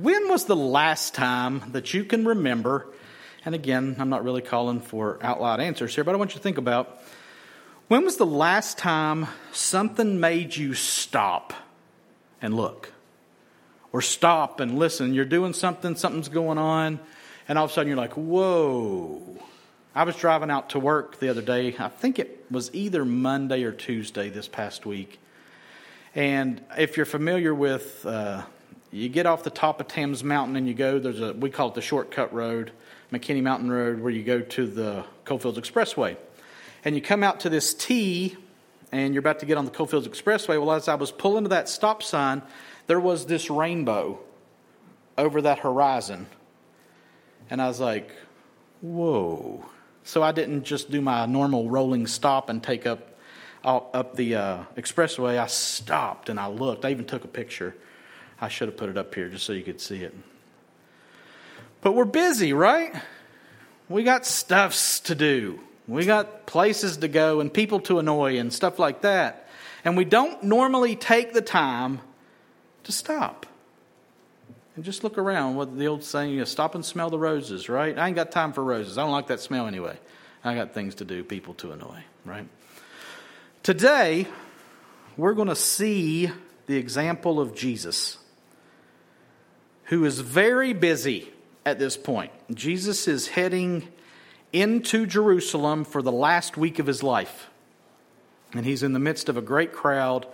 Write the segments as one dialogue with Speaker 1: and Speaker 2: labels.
Speaker 1: When was the last time that you can remember? And again, I'm not really calling for out loud answers here, but I want you to think about when was the last time something made you stop and look? Or stop and listen. You're doing something, something's going on, and all of a sudden you're like, whoa. I was driving out to work the other day. I think it was either Monday or Tuesday this past week. And if you're familiar with, uh, you get off the top of Thames Mountain and you go, there's a, we call it the shortcut road, McKinney Mountain Road, where you go to the Coalfields Expressway and you come out to this T and you're about to get on the Coalfields Expressway. Well, as I was pulling to that stop sign, there was this rainbow over that horizon. And I was like, whoa. So I didn't just do my normal rolling stop and take up up the uh, expressway. I stopped and I looked. I even took a picture. I should have put it up here just so you could see it. But we're busy, right? We got stuffs to do. We got places to go and people to annoy and stuff like that. And we don't normally take the time to stop and just look around. What the old saying is stop and smell the roses, right? I ain't got time for roses. I don't like that smell anyway. I got things to do, people to annoy, right? Today, we're going to see the example of Jesus, who is very busy at this point. Jesus is heading into Jerusalem for the last week of his life. And he's in the midst of a great crowd,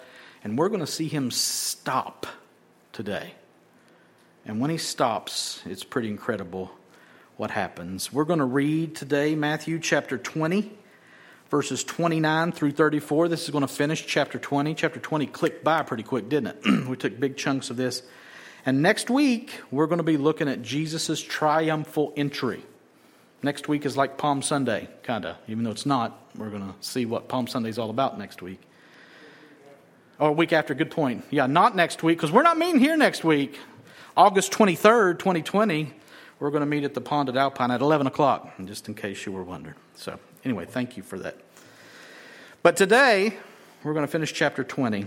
Speaker 1: and we're going to see him stop today. And when he stops, it's pretty incredible what happens. We're going to read today Matthew chapter 20, verses 29 through 34. This is going to finish chapter 20. Chapter 20 clicked by pretty quick, didn't it? we took big chunks of this. And next week, we're going to be looking at Jesus' triumphal entry. Next week is like Palm Sunday, kind of, even though it's not. We're going to see what Palm Sunday is all about next week. Or week after, good point. Yeah, not next week, because we're not meeting here next week. August 23rd, 2020, we're going to meet at the Pond at Alpine at 11 o'clock, just in case you were wondering. So, anyway, thank you for that. But today, we're going to finish chapter 20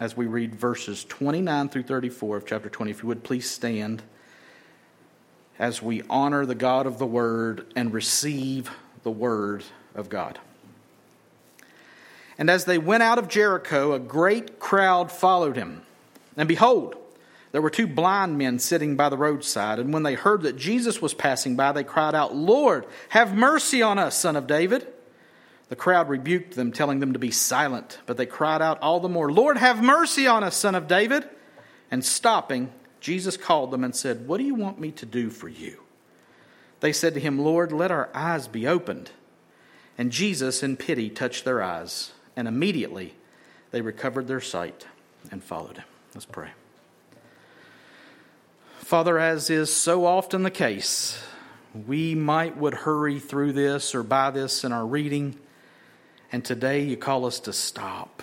Speaker 1: as we read verses 29 through 34 of chapter 20. If you would please stand as we honor the God of the Word and receive the Word of God. And as they went out of Jericho, a great crowd followed him. And behold, there were two blind men sitting by the roadside. And when they heard that Jesus was passing by, they cried out, Lord, have mercy on us, son of David. The crowd rebuked them, telling them to be silent. But they cried out all the more, Lord, have mercy on us, son of David. And stopping, Jesus called them and said, What do you want me to do for you? They said to him, Lord, let our eyes be opened. And Jesus, in pity, touched their eyes, and immediately they recovered their sight and followed him. Let's pray. Father, as is so often the case, we might would hurry through this or by this in our reading, and today you call us to stop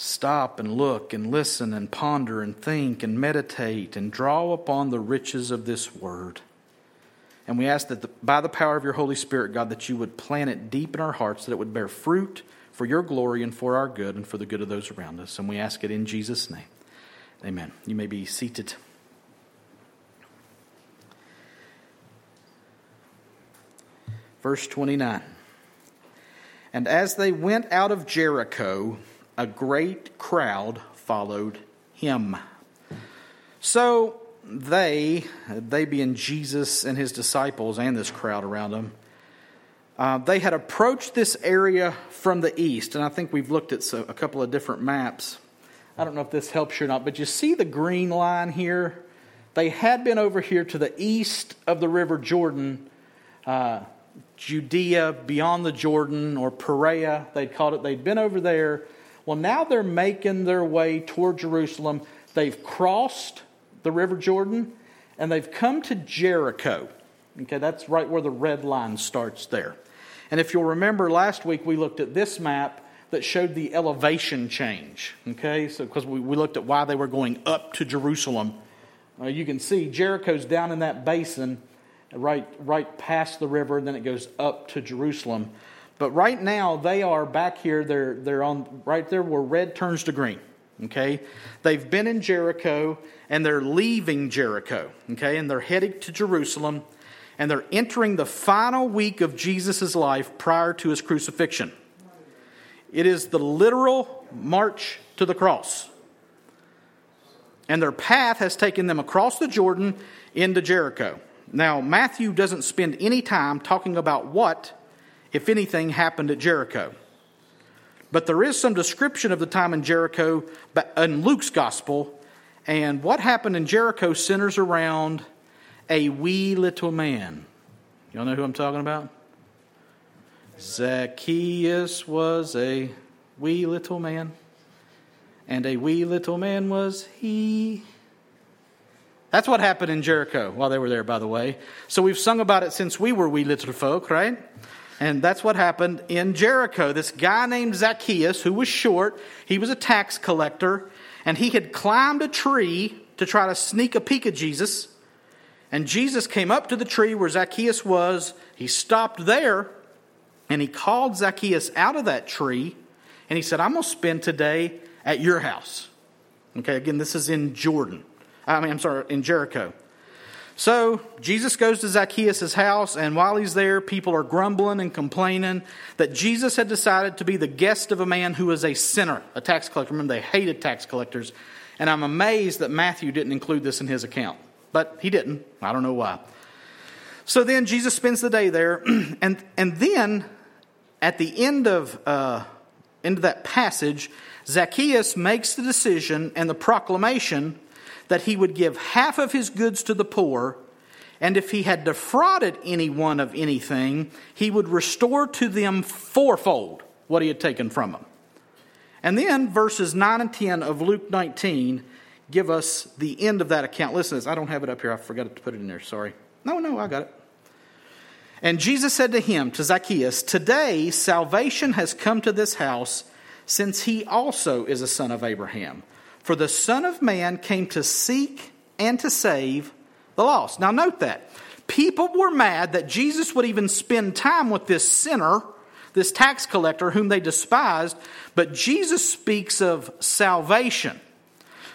Speaker 1: stop and look and listen and ponder and think and meditate and draw upon the riches of this word. And we ask that the, by the power of your Holy Spirit, God, that you would plant it deep in our hearts, that it would bear fruit for your glory and for our good and for the good of those around us. And we ask it in Jesus' name. Amen. You may be seated. Verse 29. And as they went out of Jericho, a great crowd followed him. So they, they being Jesus and his disciples and this crowd around them, uh, they had approached this area from the east. And I think we've looked at a couple of different maps. I don't know if this helps you or not, but you see the green line here? They had been over here to the east of the River Jordan, uh, Judea, beyond the Jordan, or Perea, they'd called it. They'd been over there well, now they're making their way toward Jerusalem. They've crossed the River Jordan and they've come to Jericho. Okay, that's right where the red line starts there. And if you'll remember last week, we looked at this map that showed the elevation change. Okay, so because we, we looked at why they were going up to Jerusalem. Uh, you can see Jericho's down in that basin, right, right past the river, and then it goes up to Jerusalem. But right now, they are back here. They're, they're on right there where red turns to green. Okay? They've been in Jericho and they're leaving Jericho. Okay? And they're heading to Jerusalem and they're entering the final week of Jesus' life prior to his crucifixion. It is the literal march to the cross. And their path has taken them across the Jordan into Jericho. Now, Matthew doesn't spend any time talking about what, if anything, happened at Jericho. But there is some description of the time in Jericho in Luke's gospel, and what happened in Jericho centers around a wee little man. Y'all know who I'm talking about? Zacchaeus was a wee little man, and a wee little man was he. That's what happened in Jericho while they were there, by the way. So we've sung about it since we were wee little folk, right? And that's what happened in Jericho. This guy named Zacchaeus, who was short, he was a tax collector, and he had climbed a tree to try to sneak a peek at Jesus. And Jesus came up to the tree where Zacchaeus was. He stopped there and he called Zacchaeus out of that tree and he said, I'm going to spend today at your house. Okay, again, this is in Jordan. I mean, I'm sorry, in Jericho. So Jesus goes to Zacchaeus' house, and while he's there, people are grumbling and complaining that Jesus had decided to be the guest of a man who was a sinner, a tax collector. Remember, they hated tax collectors. And I'm amazed that Matthew didn't include this in his account. But he didn't. I don't know why. So then Jesus spends the day there, and, and then at the end of, uh, end of that passage, Zacchaeus makes the decision and the proclamation that he would give half of his goods to the poor, and if he had defrauded anyone of anything, he would restore to them fourfold what he had taken from them. And then verses 9 and 10 of Luke 19 give us the end of that account. Listen, this. I don't have it up here. I forgot to put it in there. Sorry. No, no, I got it. And Jesus said to him, to Zacchaeus, Today salvation has come to this house, since he also is a son of Abraham. For the Son of Man came to seek and to save the lost. Now, note that. People were mad that Jesus would even spend time with this sinner, this tax collector whom they despised, but Jesus speaks of salvation.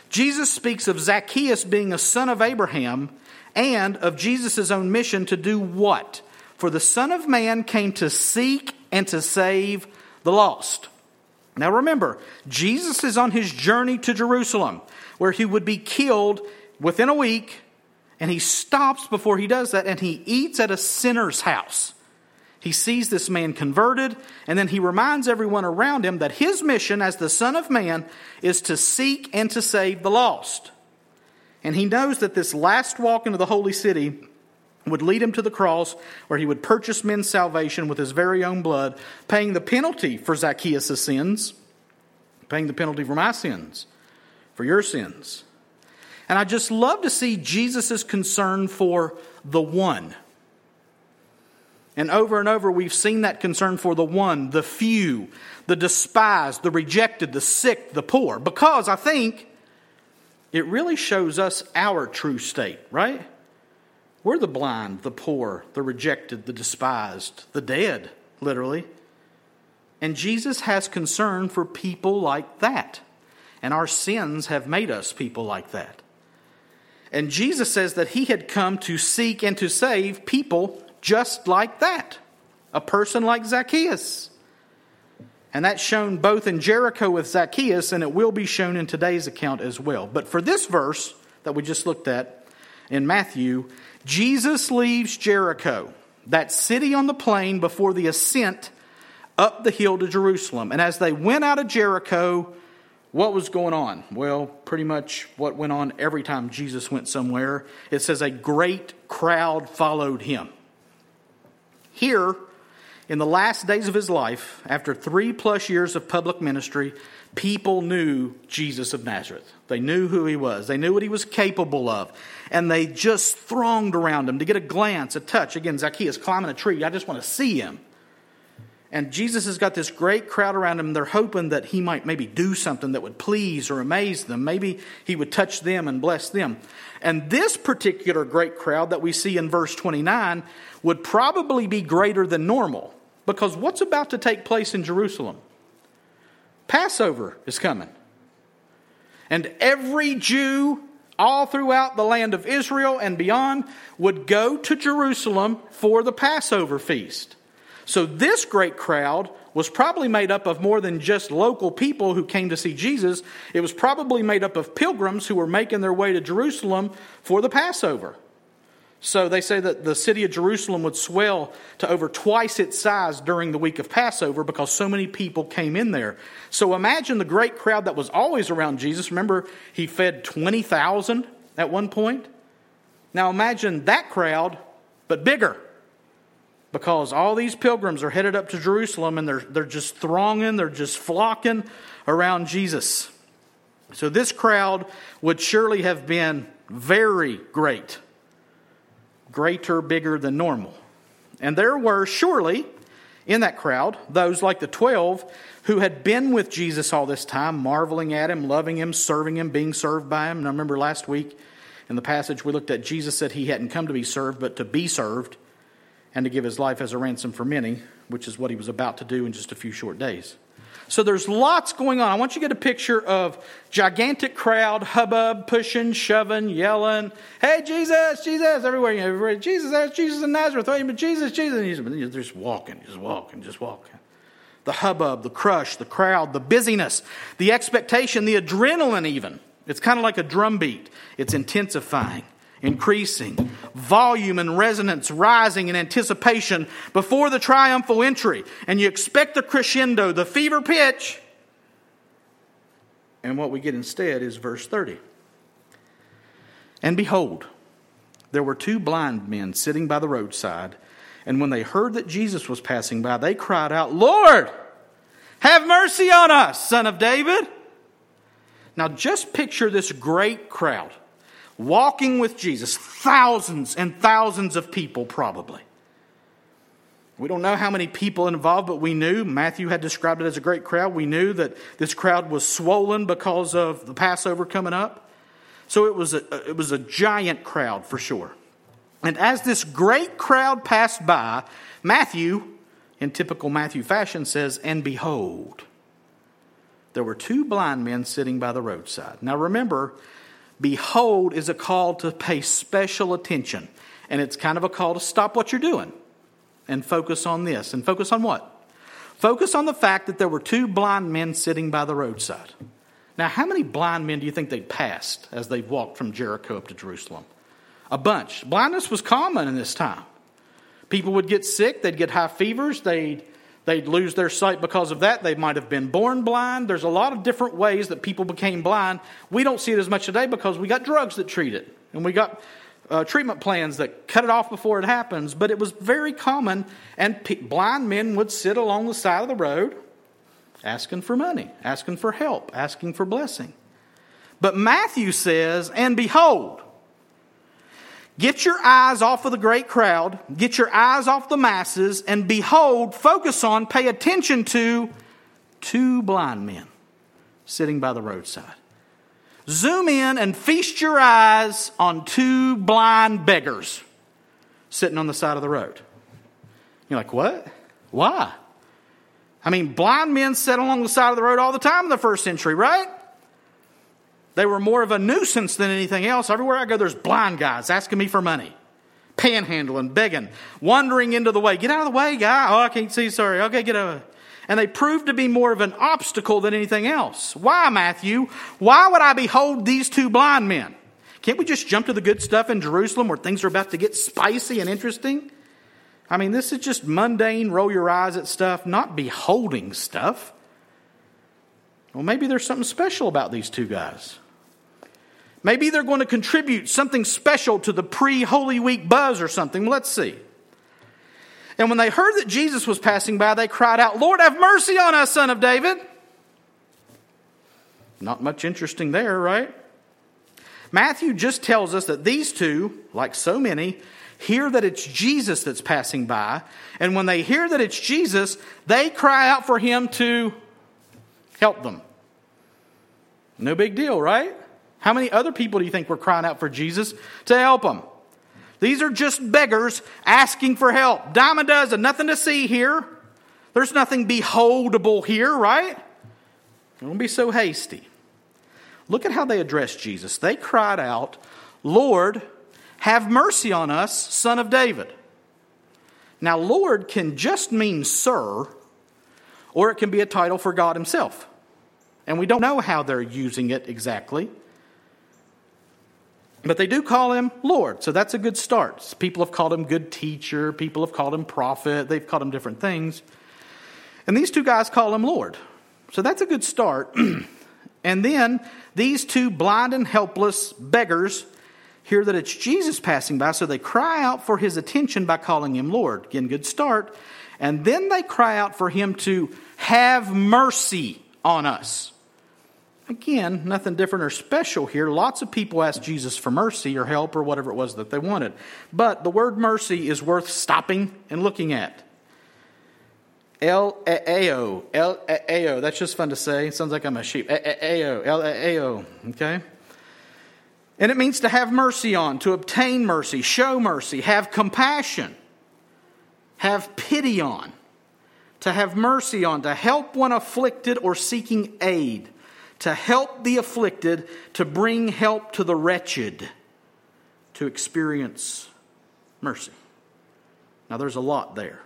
Speaker 1: Jesus speaks of Zacchaeus being a son of Abraham and of Jesus' own mission to do what? For the Son of Man came to seek and to save the lost. Now remember, Jesus is on his journey to Jerusalem, where he would be killed within a week, and he stops before he does that and he eats at a sinner's house. He sees this man converted, and then he reminds everyone around him that his mission as the Son of Man is to seek and to save the lost. And he knows that this last walk into the holy city would lead him to the cross where he would purchase men's salvation with his very own blood, paying the penalty for Zacchaeus' sins, paying the penalty for my sins, for your sins. And I just love to see Jesus' concern for the one. And over and over, we've seen that concern for the one, the few, the despised, the rejected, the sick, the poor, because I think it really shows us our true state, right? We're the blind, the poor, the rejected, the despised, the dead, literally. And Jesus has concern for people like that. And our sins have made us people like that. And Jesus says that he had come to seek and to save people just like that. A person like Zacchaeus. And that's shown both in Jericho with Zacchaeus, and it will be shown in today's account as well. But for this verse that we just looked at in Matthew, Jesus leaves Jericho, that city on the plain before the ascent up the hill to Jerusalem. And as they went out of Jericho, what was going on? Well, pretty much what went on every time Jesus went somewhere. It says a great crowd followed him. Here, in the last days of his life, after three plus years of public ministry, people knew Jesus of Nazareth. They knew who he was, they knew what he was capable of, and they just thronged around him to get a glance, a touch. Again, Zacchaeus climbing a tree, I just want to see him. And Jesus has got this great crowd around him. They're hoping that he might maybe do something that would please or amaze them. Maybe he would touch them and bless them. And this particular great crowd that we see in verse 29 would probably be greater than normal because what's about to take place in Jerusalem? Passover is coming. And every Jew all throughout the land of Israel and beyond would go to Jerusalem for the Passover feast. So this great crowd was probably made up of more than just local people who came to see Jesus. It was probably made up of pilgrims who were making their way to Jerusalem for the Passover. So they say that the city of Jerusalem would swell to over twice its size during the week of Passover because so many people came in there. So imagine the great crowd that was always around Jesus. Remember, he fed 20,000 at one point? Now imagine that crowd, but bigger. Because all these pilgrims are headed up to Jerusalem and they're, they're just thronging, they're just flocking around Jesus. So this crowd would surely have been very great greater, bigger than normal. And there were surely in that crowd those like the twelve who had been with Jesus all this time, marveling at him, loving him, serving him, being served by him. And I remember last week in the passage we looked at, Jesus said he hadn't come to be served, but to be served and to give his life as a ransom for many, which is what he was about to do in just a few short days. So there's lots going on. I want you to get a picture of gigantic crowd, hubbub, pushing, shoving, yelling. Hey, Jesus, Jesus, everywhere. Everywhere. Jesus, that's Jesus in Nazareth. Oh, Wait, but Jesus, Jesus. And he's just walking, just walking, just walking. The hubbub, the crush, the crowd, the busyness, the expectation, the adrenaline, even. It's kind of like a drum beat. It's intensifying increasing, volume and resonance rising in anticipation before the triumphal entry. And you expect the crescendo, the fever pitch. And what we get instead is verse 30. And behold, there were two blind men sitting by the roadside. And when they heard that Jesus was passing by, they cried out, Lord, have mercy on us, son of David. Now just picture this great crowd walking with Jesus, thousands and thousands of people probably. We don't know how many people involved, but we knew Matthew had described it as a great crowd. We knew that this crowd was swollen because of the Passover coming up. So it was a, it was a giant crowd for sure. And as this great crowd passed by, Matthew, in typical Matthew fashion, says, And behold, there were two blind men sitting by the roadside. Now remember, Behold is a call to pay special attention. And it's kind of a call to stop what you're doing and focus on this. And focus on what? Focus on the fact that there were two blind men sitting by the roadside. Now, how many blind men do you think they passed as they walked from Jericho up to Jerusalem? A bunch. Blindness was common in this time. People would get sick, they'd get high fevers, they'd They'd lose their sight because of that. They might have been born blind. There's a lot of different ways that people became blind. We don't see it as much today because we got drugs that treat it. And we got uh, treatment plans that cut it off before it happens. But it was very common, and p- blind men would sit along the side of the road asking for money, asking for help, asking for blessing. But Matthew says, And behold, Get your eyes off of the great crowd, get your eyes off the masses, and behold, focus on, pay attention to two blind men sitting by the roadside. Zoom in and feast your eyes on two blind beggars sitting on the side of the road. You're like, what? Why? I mean, blind men sat along the side of the road all the time in the first century, right? They were more of a nuisance than anything else. Everywhere I go, there's blind guys asking me for money, panhandling, begging, wandering into the way. Get out of the way, guy. Oh, I can't see. Sorry. Okay, get out. And they proved to be more of an obstacle than anything else. Why, Matthew? Why would I behold these two blind men? Can't we just jump to the good stuff in Jerusalem where things are about to get spicy and interesting? I mean, this is just mundane, roll your eyes at stuff, not beholding stuff. Well, maybe there's something special about these two guys. Maybe they're going to contribute something special to the pre Holy Week buzz or something. Let's see. And when they heard that Jesus was passing by, they cried out, Lord, have mercy on us, son of David. Not much interesting there, right? Matthew just tells us that these two, like so many, hear that it's Jesus that's passing by. And when they hear that it's Jesus, they cry out for him to help them. No big deal, right? How many other people do you think were crying out for Jesus to help them? These are just beggars asking for help. Dime a dozen, nothing to see here. There's nothing beholdable here, right? Don't be so hasty. Look at how they addressed Jesus. They cried out, Lord, have mercy on us, son of David. Now, Lord can just mean sir, or it can be a title for God Himself. And we don't know how they're using it exactly. But they do call him Lord, so that's a good start. People have called him good teacher, people have called him prophet, they've called him different things. And these two guys call him Lord. So that's a good start. and then these two blind and helpless beggars hear that it's Jesus passing by, so they cry out for his attention by calling him Lord. Again, good start. And then they cry out for him to have mercy on us. Again, nothing different or special here. Lots of people ask Jesus for mercy or help or whatever it was that they wanted. But the word mercy is worth stopping and looking at. L A O. L A O. That's just fun to say. It sounds like I'm a sheep. A O. L A O. Okay? And it means to have mercy on, to obtain mercy, show mercy, have compassion, have pity on, to have mercy on, to help one afflicted or seeking aid to help the afflicted, to bring help to the wretched, to experience mercy. Now, there's a lot there.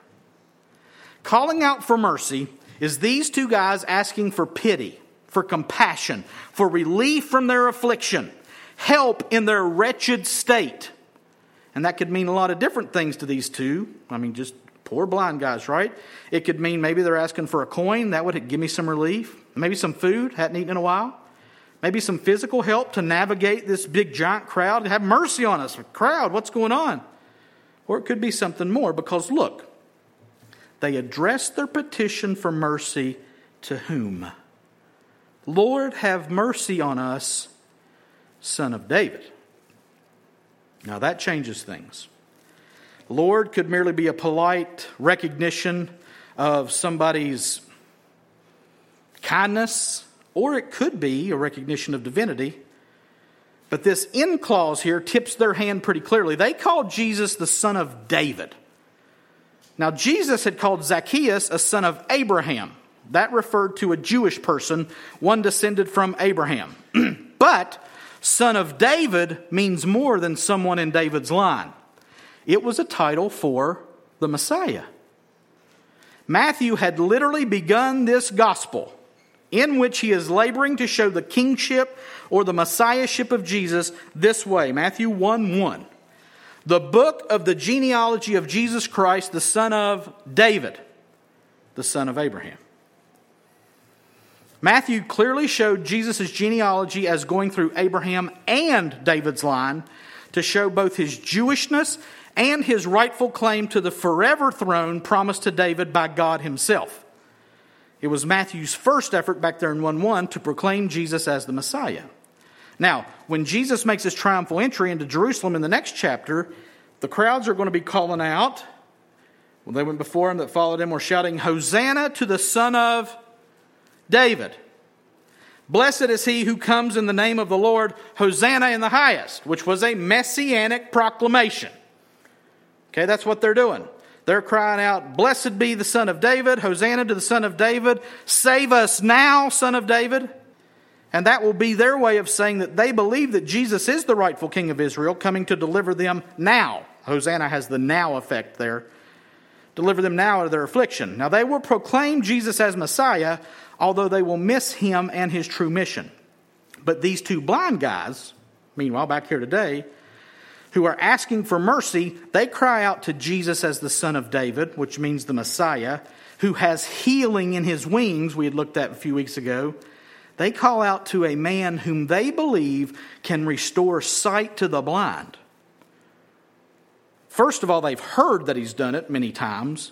Speaker 1: Calling out for mercy is these two guys asking for pity, for compassion, for relief from their affliction, help in their wretched state. And that could mean a lot of different things to these two. I mean, just poor blind guys, right? It could mean maybe they're asking for a coin. That would give me some relief. Maybe some food, hadn't eaten in a while. Maybe some physical help to navigate this big giant crowd. Have mercy on us, crowd, what's going on? Or it could be something more because look, they addressed their petition for mercy to whom? Lord, have mercy on us, son of David. Now that changes things. Lord could merely be a polite recognition of somebody's kindness, or it could be a recognition of divinity. But this in clause here tips their hand pretty clearly. They called Jesus the son of David. Now, Jesus had called Zacchaeus a son of Abraham. That referred to a Jewish person, one descended from Abraham. but son of David means more than someone in David's line. It was a title for the Messiah. Matthew had literally begun this gospel in which he is laboring to show the kingship or the messiahship of Jesus this way Matthew 1 1. The book of the genealogy of Jesus Christ, the son of David, the son of Abraham. Matthew clearly showed Jesus' genealogy as going through Abraham and David's line to show both his Jewishness and his rightful claim to the forever throne promised to David by God himself. It was Matthew's first effort back there in 1 1 to proclaim Jesus as the Messiah. Now, when Jesus makes his triumphal entry into Jerusalem in the next chapter, the crowds are going to be calling out. Well, they went before him that followed him were shouting, Hosanna to the Son of David. Blessed is he who comes in the name of the Lord, Hosanna in the highest, which was a messianic proclamation. Okay, that's what they're doing. They're crying out, Blessed be the Son of David, Hosanna to the Son of David, save us now, Son of David. And that will be their way of saying that they believe that Jesus is the rightful King of Israel, coming to deliver them now. Hosanna has the now effect there. Deliver them now out of their affliction. Now they will proclaim Jesus as Messiah, although they will miss him and his true mission. But these two blind guys, meanwhile, back here today, who are asking for mercy, they cry out to Jesus as the Son of David, which means the Messiah, who has healing in his wings, we had looked at a few weeks ago. They call out to a man whom they believe can restore sight to the blind. First of all, they've heard that he's done it many times.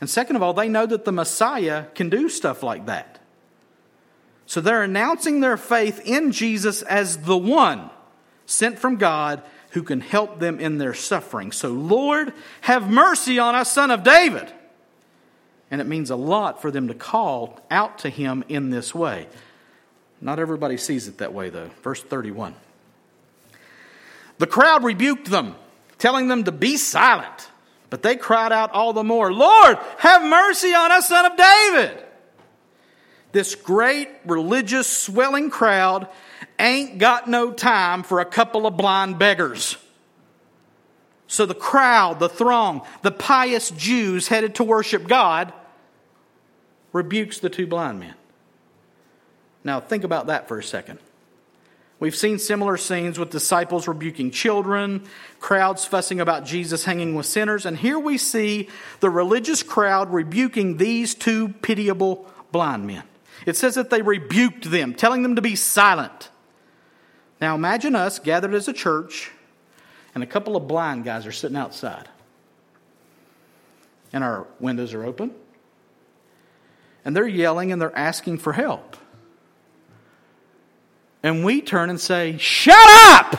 Speaker 1: And second of all, they know that the Messiah can do stuff like that. So they're announcing their faith in Jesus as the one sent from God who can help them in their suffering. So, Lord, have mercy on us, son of David. And it means a lot for them to call out to him in this way. Not everybody sees it that way, though. Verse 31. The crowd rebuked them, telling them to be silent. But they cried out all the more, Lord, have mercy on us, son of David. This great religious swelling crowd ain't got no time for a couple of blind beggars. So the crowd, the throng, the pious Jews headed to worship God rebukes the two blind men. Now, think about that for a second. We've seen similar scenes with disciples rebuking children, crowds fussing about Jesus hanging with sinners, and here we see the religious crowd rebuking these two pitiable blind men. It says that they rebuked them, telling them to be silent. Now imagine us gathered as a church, and a couple of blind guys are sitting outside. And our windows are open. And they're yelling and they're asking for help. And we turn and say, Shut up!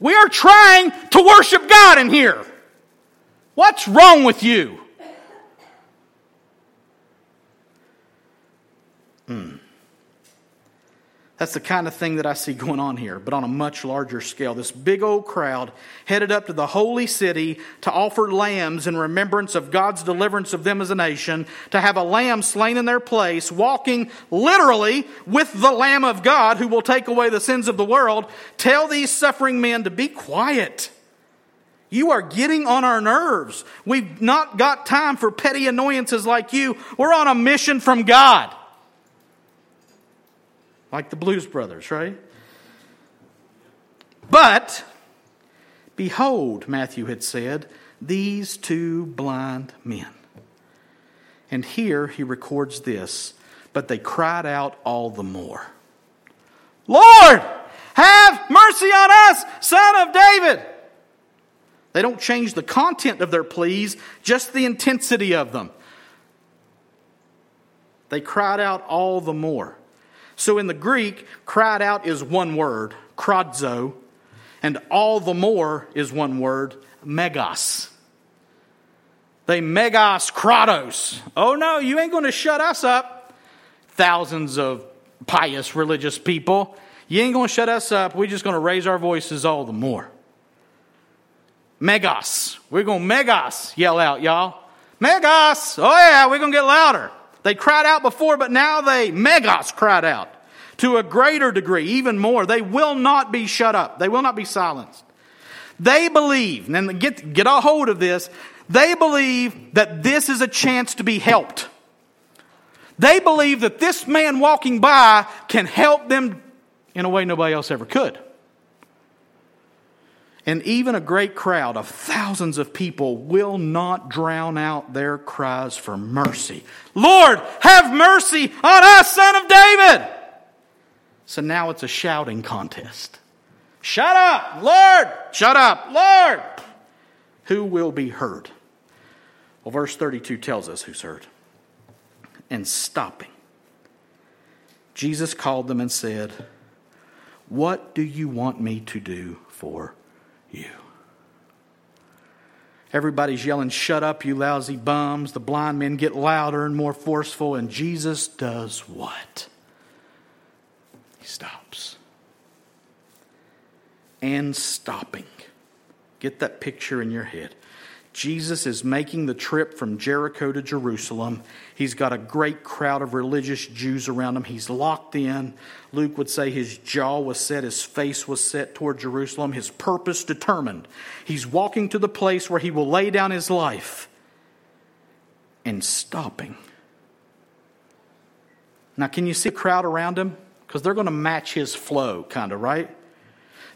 Speaker 1: We are trying to worship God in here. What's wrong with you? That's the kind of thing that I see going on here, but on a much larger scale. This big old crowd headed up to the holy city to offer lambs in remembrance of God's deliverance of them as a nation, to have a lamb slain in their place, walking literally with the Lamb of God who will take away the sins of the world. Tell these suffering men to be quiet. You are getting on our nerves. We've not got time for petty annoyances like you. We're on a mission from God like the Blues Brothers, right? But, behold, Matthew had said, these two blind men. And here he records this, but they cried out all the more Lord, have mercy on us, son of David. They don't change the content of their pleas, just the intensity of them. They cried out all the more. So in the Greek, cried out is one word, krazo, and all the more is one word, megas. They megas kratos. Oh no, you ain't going to shut us up. Thousands of pious religious people. You ain't going to shut us up. We're just going to raise our voices all the more. Megas. We're going to megas yell out, y'all. Megas. Oh yeah, we're going to get louder. They cried out before, but now they, megas, cried out to a greater degree, even more. They will not be shut up. They will not be silenced. They believe, and get, get a hold of this, they believe that this is a chance to be helped. They believe that this man walking by can help them in a way nobody else ever could. And even a great crowd of thousands of people will not drown out their cries for mercy. Lord, have mercy on us, son of David! So now it's a shouting contest. Shut up, Lord! Shut up, Lord! Who will be heard? Well, verse 32 tells us who's heard. And stopping, Jesus called them and said, What do you want me to do for you. Everybody's yelling, Shut up, you lousy bums. The blind men get louder and more forceful, and Jesus does what? He stops. And stopping. Get that picture in your head. Jesus is making the trip from Jericho to Jerusalem. He's got a great crowd of religious Jews around him. He's locked in. Luke would say his jaw was set, his face was set toward Jerusalem, his purpose determined. He's walking to the place where he will lay down his life and stopping. Now, can you see a crowd around him? Because they're going to match his flow, kind of, right?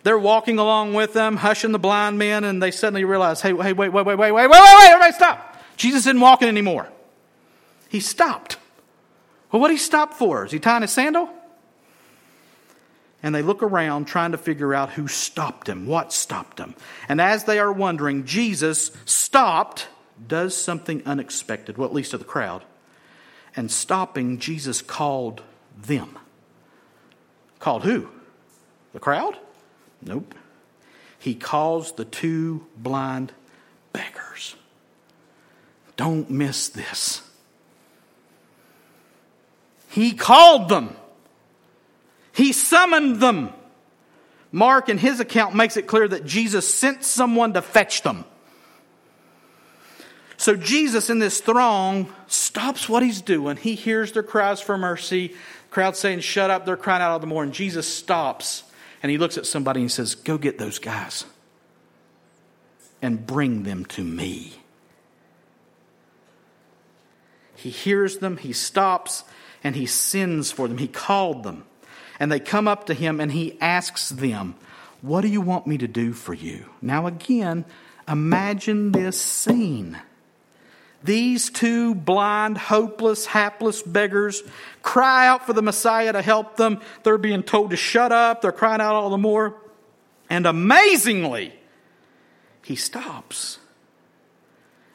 Speaker 1: They're walking along with them, hushing the blind men, and they suddenly realize, hey, hey, wait, wait, wait, wait, wait, wait, wait, wait, everybody stop. Jesus isn't walking anymore. He stopped. Well, what did he stop for? Is he tying his sandal? And they look around trying to figure out who stopped him, what stopped him. And as they are wondering, Jesus stopped, does something unexpected, well, at least to the crowd. And stopping, Jesus called them. Called who? The crowd? Nope. He calls the two blind beggars. Don't miss this. He called them. He summoned them. Mark, in his account, makes it clear that Jesus sent someone to fetch them. So Jesus, in this throng, stops what he's doing. He hears their cries for mercy. Crowd saying, Shut up. They're crying out all the more. And Jesus stops and he looks at somebody and says, Go get those guys and bring them to me. He hears them, he stops, and he sends for them. He called them. And they come up to him and he asks them, What do you want me to do for you? Now, again, imagine this scene. These two blind, hopeless, hapless beggars cry out for the Messiah to help them. They're being told to shut up. They're crying out all the more. And amazingly, he stops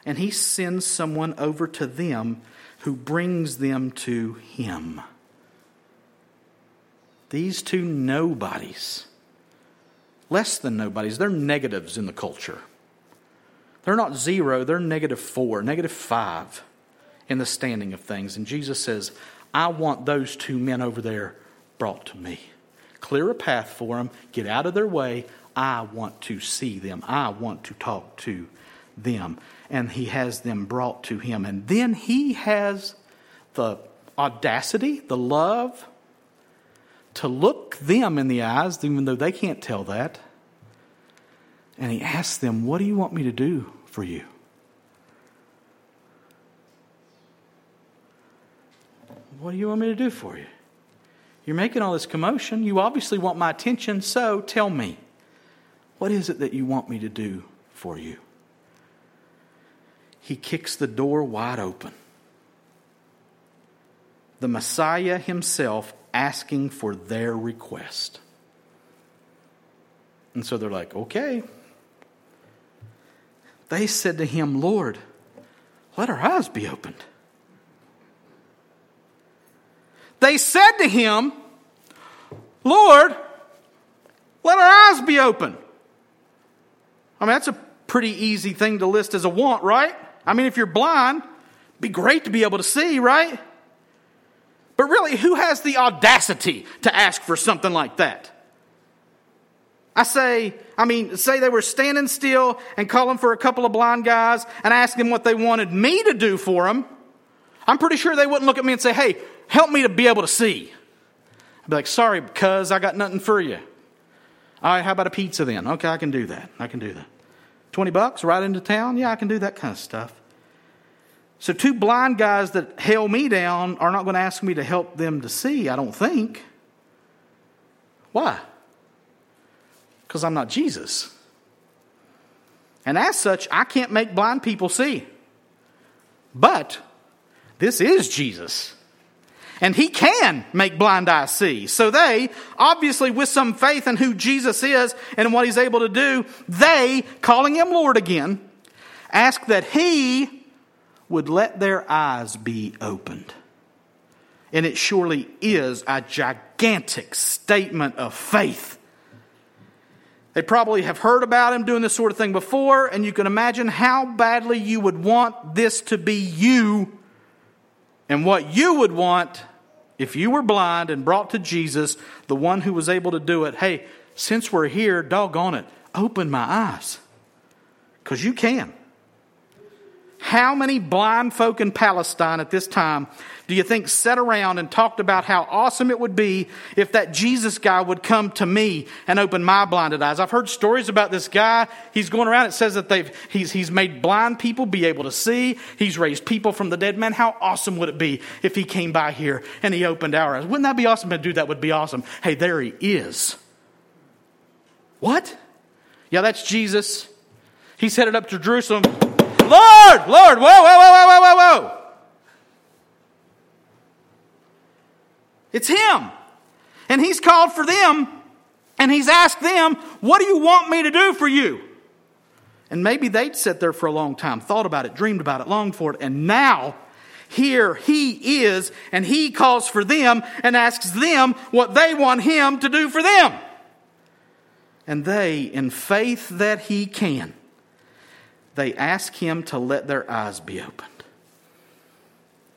Speaker 1: and he sends someone over to them who brings them to him. These two nobodies, less than nobodies, they're negatives in the culture. They're not zero, they're negative four, negative five in the standing of things. And Jesus says, I want those two men over there brought to me. Clear a path for them, get out of their way. I want to see them, I want to talk to them. And he has them brought to him. And then he has the audacity, the love to look them in the eyes, even though they can't tell that, and he asks them, What do you want me to do for you? What do you want me to do for you? You're making all this commotion. You obviously want my attention, so tell me, what is it that you want me to do for you? He kicks the door wide open. The Messiah himself asking for their request. And so they're like, okay, they said to him, Lord, let our eyes be opened. They said to him, Lord, let our eyes be open. I mean, that's a pretty easy thing to list as a want, right? I mean, if you're blind, be great to be able to see, right? But really, who has the audacity to ask for something like that? I say, I mean, say they were standing still and calling for a couple of blind guys and asking what they wanted me to do for them. I'm pretty sure they wouldn't look at me and say, hey, help me to be able to see. I'd be like, sorry, cuz I got nothing for you. All right, how about a pizza then? Okay, I can do that. I can do that. 20 bucks right into town? Yeah, I can do that kind of stuff. So, two blind guys that hail me down are not going to ask me to help them to see, I don't think. Why? because I'm not Jesus. And as such, I can't make blind people see. But this is Jesus. And he can make blind eyes see. So they, obviously with some faith in who Jesus is and what he's able to do, they, calling him Lord again, ask that he would let their eyes be opened. And it surely is a gigantic statement of faith they probably have heard about him doing this sort of thing before, and you can imagine how badly you would want this to be you and what you would want if you were blind and brought to Jesus, the one who was able to do it. Hey, since we're here, doggone it, open my eyes. Because you can. How many blind folk in Palestine at this time do you think sat around and talked about how awesome it would be if that Jesus guy would come to me and open my blinded eyes? I've heard stories about this guy. He's going around. It says that they've, he's, he's made blind people be able to see. He's raised people from the dead. Man, how awesome would it be if he came by here and he opened our eyes? Wouldn't that be awesome? To do that would be awesome. Hey, there he is. What? Yeah, that's Jesus. He's headed up to Jerusalem Lord, Lord, whoa, whoa, whoa, whoa, whoa, whoa. It's Him. And He's called for them, and He's asked them, What do you want me to do for you? And maybe they'd sat there for a long time, thought about it, dreamed about it, longed for it, and now here He is, and He calls for them and asks them what they want Him to do for them. And they, in faith that He can, they ask him to let their eyes be opened.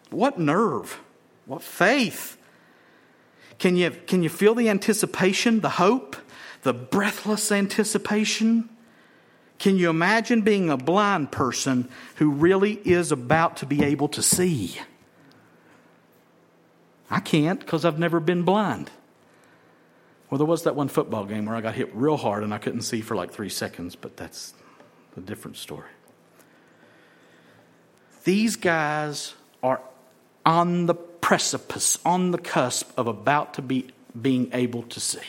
Speaker 1: What nerve, what faith. Can you, can you feel the anticipation, the hope, the breathless anticipation? Can you imagine being a blind person who really is about to be able to see? I can't because I've never been blind. Well, there was that one football game where I got hit real hard and I couldn't see for like three seconds, but that's a different story. These guys are on the precipice, on the cusp of about to be being able to see.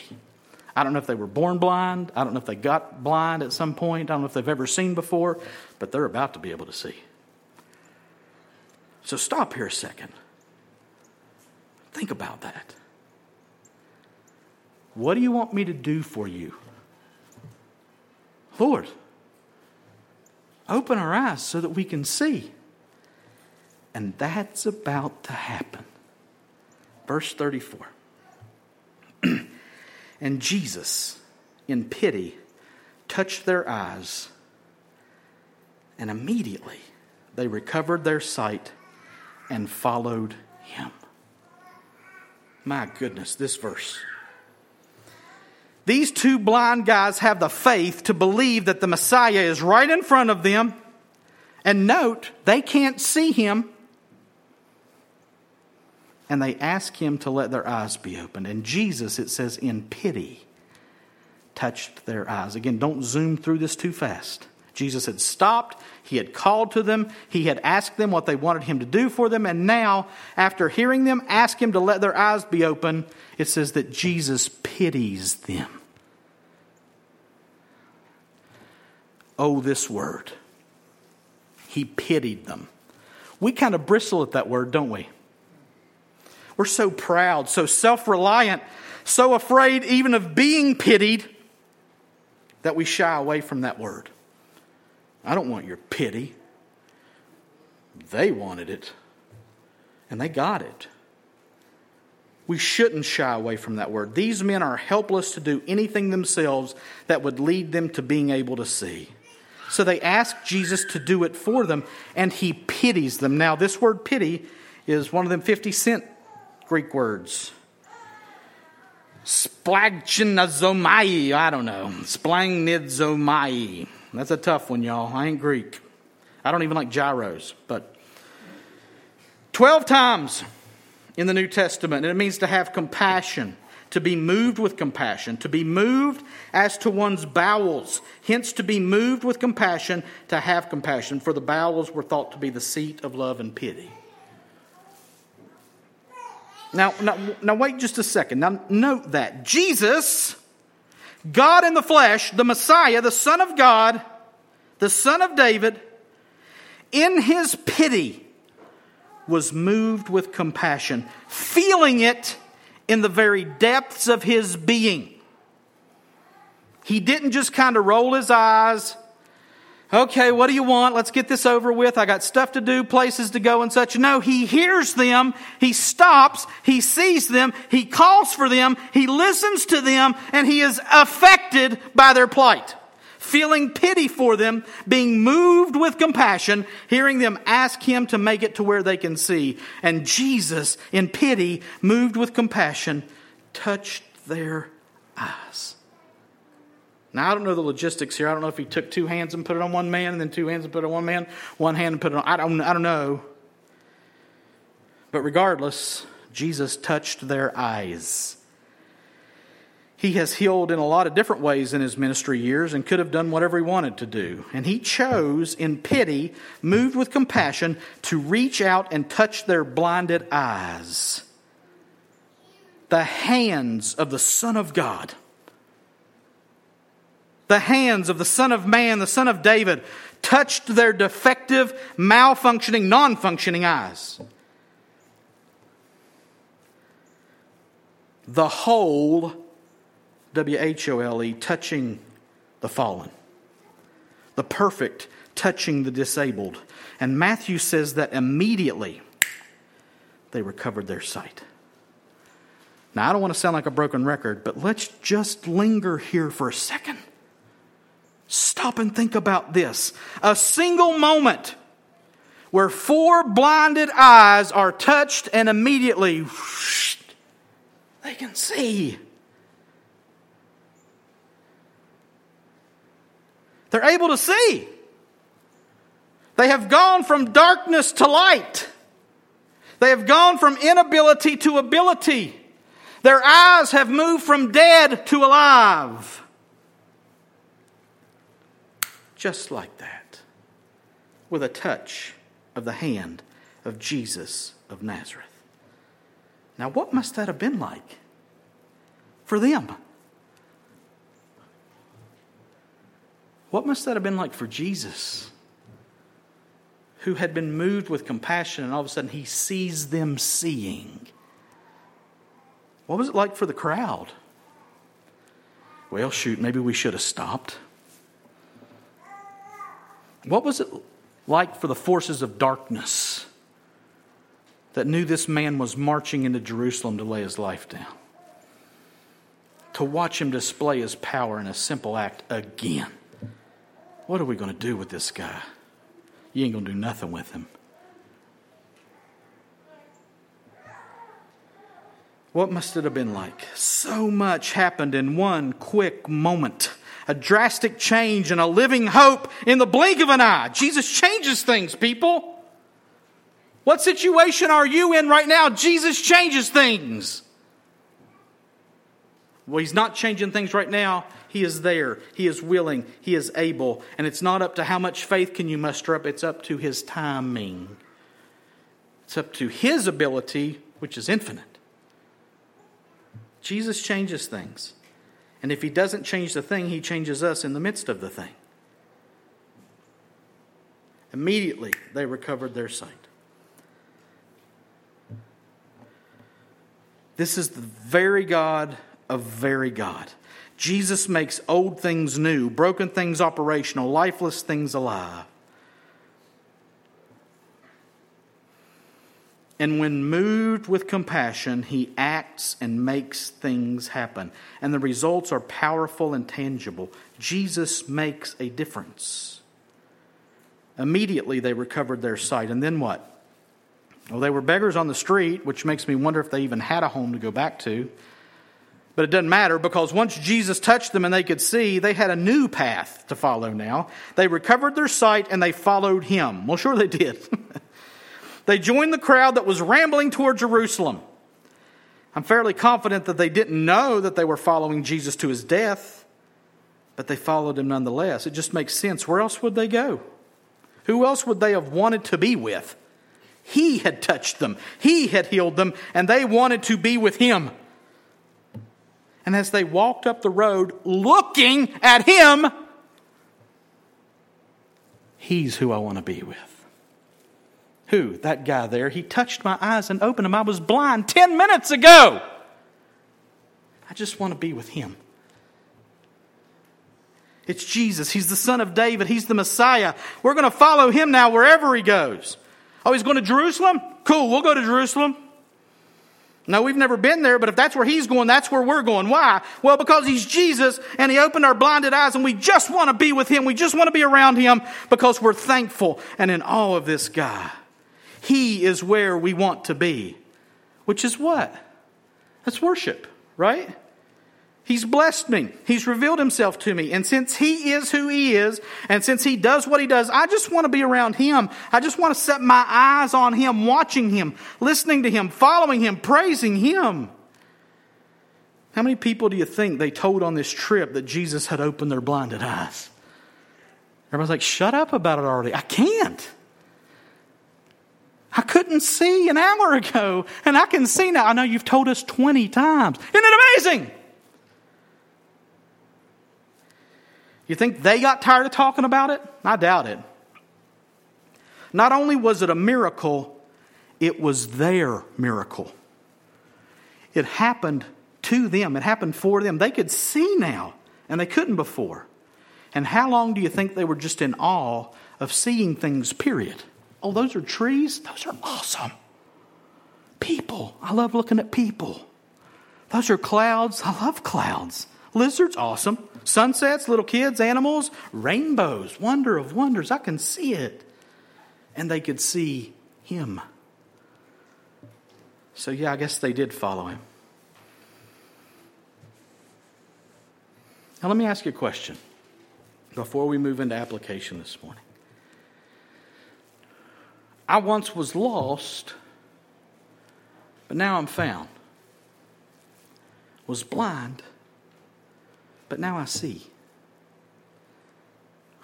Speaker 1: I don't know if they were born blind. I don't know if they got blind at some point. I don't know if they've ever seen before, but they're about to be able to see. So stop here a second. Think about that. What do you want me to do for you? Lord, open our eyes so that we can see. And that's about to happen. Verse 34. and Jesus, in pity, touched their eyes, and immediately they recovered their sight and followed him. My goodness, this verse. These two blind guys have the faith to believe that the Messiah is right in front of them. And note, they can't see him. And they ask him to let their eyes be opened. And Jesus, it says, in pity, touched their eyes. Again, don't zoom through this too fast. Jesus had stopped, he had called to them, he had asked them what they wanted him to do for them, and now, after hearing them ask him to let their eyes be open, it says that Jesus pities them. Oh, this word. He pitied them. We kind of bristle at that word, don't we? We're so proud, so self reliant, so afraid even of being pitied that we shy away from that word. I don't want your pity. They wanted it, and they got it. We shouldn't shy away from that word. These men are helpless to do anything themselves that would lead them to being able to see. So they ask Jesus to do it for them, and he pities them. Now, this word pity is one of them 50 cent Greek words. Splagchinazomai, I don't know. Splangnidzomai. That's a tough one, y'all. I ain't Greek. I don't even like gyros, but 12 times in the New Testament, and it means to have compassion, to be moved with compassion, to be moved as to one's bowels. Hence, to be moved with compassion, to have compassion, for the bowels were thought to be the seat of love and pity. Now, now, now wait just a second. Now, note that Jesus God in the flesh, the Messiah, the Son of God, the Son of David, in his pity, was moved with compassion, feeling it in the very depths of his being. He didn't just kind of roll his eyes okay, what do you want? Let's get this over with. I got stuff to do, places to go and such. No, he hears them. He stops. He sees them. He calls for them. He listens to them and he is affected by their plight. Feeling pity for them, being moved with compassion, hearing them ask him to make it to where they can see. And Jesus, in pity, moved with compassion, touched their eyes. Now, I don't know the logistics here. I don't know if he took two hands and put it on one man, and then two hands and put it on one man, one hand and put it on. I don't, I don't know. But regardless, Jesus touched their eyes. He has healed in a lot of different ways in his ministry years and could have done whatever he wanted to do. And he chose, in pity, moved with compassion, to reach out and touch their blinded eyes. The hands of the Son of God the hands of the Son of Man, the Son of David, touched their defective, malfunctioning, non functioning eyes. The whole, W H O L E, touching the fallen. The perfect touching the disabled. And Matthew says that immediately they recovered their sight. Now, I don't want to sound like a broken record, but let's just linger here for a second. Stop and think about this. A single moment where four blinded eyes are touched and immediately whoosh, they can see. They're able to see. They have gone from darkness to light. They have gone from inability to ability. Their eyes have moved from dead to alive. Just like that, with a touch of the hand of Jesus of Nazareth. Now, what must that have been like for them? What must that have been like for Jesus, who had been moved with compassion and all of a sudden he sees them seeing? What was it like for the crowd? Well, shoot, maybe we should have stopped. What was it like for the forces of darkness that knew this man was marching into Jerusalem to lay his life down? To watch him display his power in a simple act again. What are we going to do with this guy? You ain't going to do nothing with him. What must it have been like? So much happened in one quick moment. A drastic change and a living hope in the blink of an eye. Jesus changes things, people. What situation are you in right now? Jesus changes things. Well, he's not changing things right now. He is there. He is willing. He is able. And it's not up to how much faith can you muster up, it's up to his timing. It's up to his ability, which is infinite. Jesus changes things. And if he doesn't change the thing, he changes us in the midst of the thing. Immediately, they recovered their sight. This is the very God of very God. Jesus makes old things new, broken things operational, lifeless things alive. And when moved with compassion, he acts and makes things happen. And the results are powerful and tangible. Jesus makes a difference. Immediately they recovered their sight. And then what? Well, they were beggars on the street, which makes me wonder if they even had a home to go back to. But it doesn't matter because once Jesus touched them and they could see, they had a new path to follow now. They recovered their sight and they followed him. Well, sure they did. they joined the crowd that was rambling toward Jerusalem. I'm fairly confident that they didn't know that they were following Jesus to his death, but they followed him nonetheless. It just makes sense. Where else would they go? Who else would they have wanted to be with? He had touched them, he had healed them, and they wanted to be with him. And as they walked up the road looking at him, he's who I want to be with. Who? That guy there. He touched my eyes and opened them. I was blind 10 minutes ago. I just want to be with him. It's Jesus. He's the son of David. He's the Messiah. We're going to follow him now wherever he goes. Oh, he's going to Jerusalem? Cool, we'll go to Jerusalem. No, we've never been there, but if that's where he's going, that's where we're going. Why? Well, because he's Jesus and he opened our blinded eyes and we just want to be with him. We just want to be around him because we're thankful and in awe of this guy. He is where we want to be, which is what? That's worship, right? He's blessed me. He's revealed himself to me. And since he is who he is, and since he does what he does, I just want to be around him. I just want to set my eyes on him, watching him, listening to him, following him, praising him. How many people do you think they told on this trip that Jesus had opened their blinded eyes? Everybody's like, shut up about it already. I can't. I couldn't see an hour ago, and I can see now. I know you've told us 20 times. Isn't it amazing? You think they got tired of talking about it? I doubt it. Not only was it a miracle, it was their miracle. It happened to them, it happened for them. They could see now, and they couldn't before. And how long do you think they were just in awe of seeing things, period? Oh, those are trees? Those are awesome. People. I love looking at people. Those are clouds. I love clouds. Lizards, awesome. Sunsets, little kids, animals, rainbows, wonder of wonders. I can see it. And they could see him. So, yeah, I guess they did follow him. Now, let me ask you a question before we move into application this morning. I once was lost, but now I'm found. Was blind, but now I see.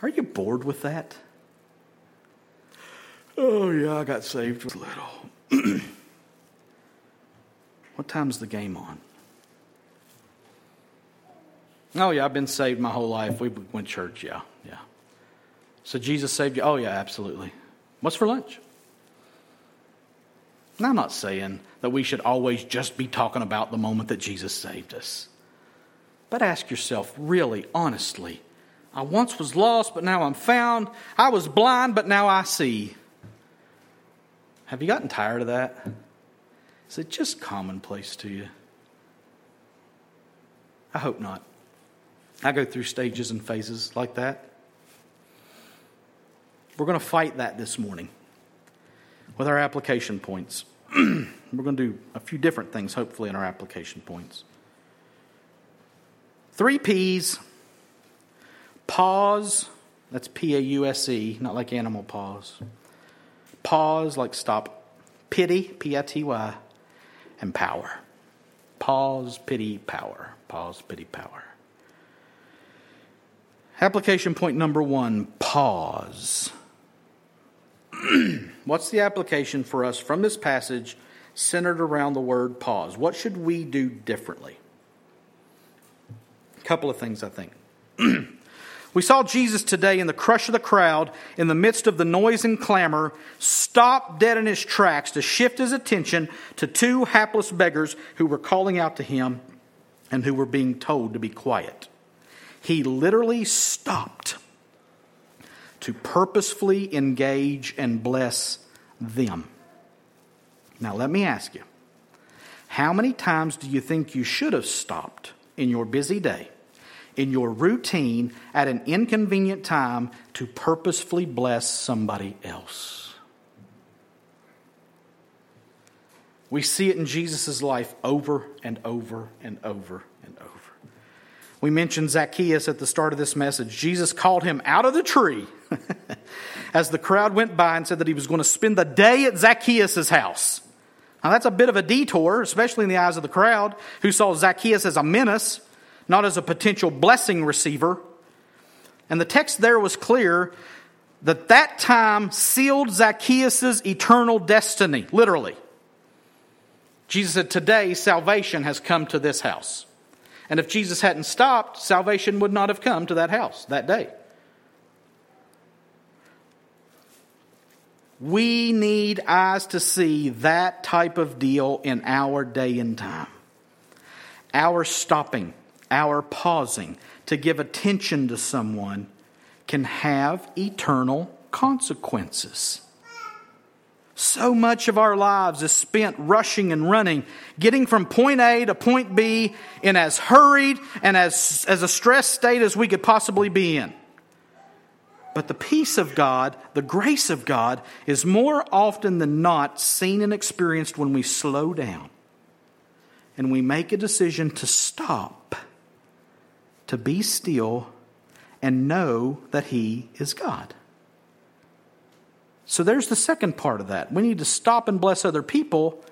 Speaker 1: Are you bored with that? Oh, yeah, I got saved little. what time's the game on? Oh, yeah, I've been saved my whole life. We went church, yeah, yeah. So Jesus saved you? Oh, yeah, absolutely. What's for lunch? Now, I'm not saying that we should always just be talking about the moment that Jesus saved us. But ask yourself, really, honestly, I once was lost, but now I'm found. I was blind, but now I see. Have you gotten tired of that? Is it just commonplace to you? I hope not. I go through stages and phases like that. We're going to fight that this morning with our application points. We're going to do a few different things, hopefully, in our application points. Three P's pause, that's P A U S E, not like animal paws. Pause, like stop. Pity, P I T Y, and power. Pause, pity, power. Pause, pity, power. Application point number one pause. What's the application for us from this passage centered around the word pause? What should we do differently? Couple of things, I think. we saw Jesus today in the crush of the crowd, in the midst of the noise and clamor, stop dead in his tracks to shift his attention to two hapless beggars who were calling out to him and who were being told to be quiet. He literally stopped to purposefully engage and bless them. Now, let me ask you how many times do you think you should have stopped in your busy day, in your routine, at an inconvenient time to purposefully bless somebody else? We see it in Jesus' life over and over and over and over. We mentioned Zacchaeus at the start of this message. Jesus called him out of the tree as the crowd went by and said that he was going to spend the day at Zacchaeus' house. Now, that's a bit of a detour, especially in the eyes of the crowd, who saw Zacchaeus as a menace, not as a potential blessing receiver. And the text there was clear that that time sealed Zacchaeus' eternal destiny, literally. Jesus said, Today salvation has come to this house. And if Jesus hadn't stopped, salvation would not have come to that house that day. We need eyes to see that type of deal in our day and time. Our stopping, our pausing to give attention to someone can have eternal consequences. So much of our lives is spent rushing and running, getting from point A to point B in as hurried and as, as a stressed state as we could possibly be in. But the peace of God, the grace of God, is more often than not seen and experienced when we slow down and we make a decision to stop, to be still, and know that He is God. So there's the second part of that. We need to stop and bless other people,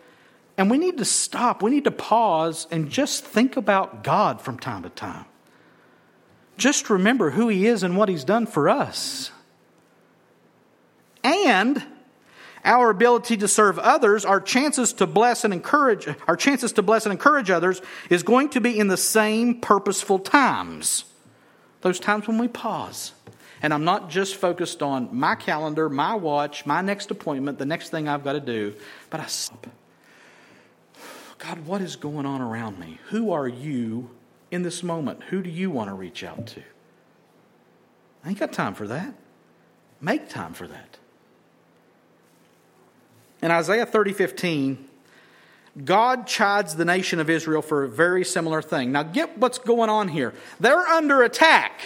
Speaker 1: and we need to stop. We need to pause and just think about God from time to time. Just remember who He is and what He's done for us. And our ability to serve others, our chances to bless and encourage, our chances to bless and encourage others is going to be in the same purposeful times. Those times when we pause. And I'm not just focused on my calendar, my watch, my next appointment, the next thing I've got to do, but I stop. God, what is going on around me? Who are you in this moment? Who do you want to reach out to? I ain't got time for that. Make time for that. In Isaiah 30 15, God chides the nation of Israel for a very similar thing. Now, get what's going on here. They're under attack.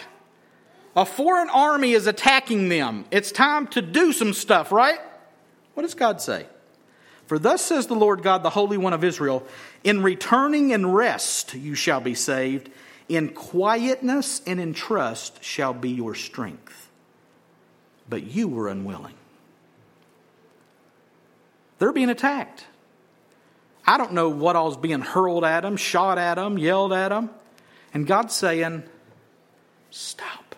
Speaker 1: A foreign army is attacking them. It's time to do some stuff, right? What does God say? For thus says the Lord God, the Holy One of Israel In returning and rest you shall be saved, in quietness and in trust shall be your strength. But you were unwilling. They're being attacked. I don't know what all's being hurled at them, shot at them, yelled at them. And God's saying, stop.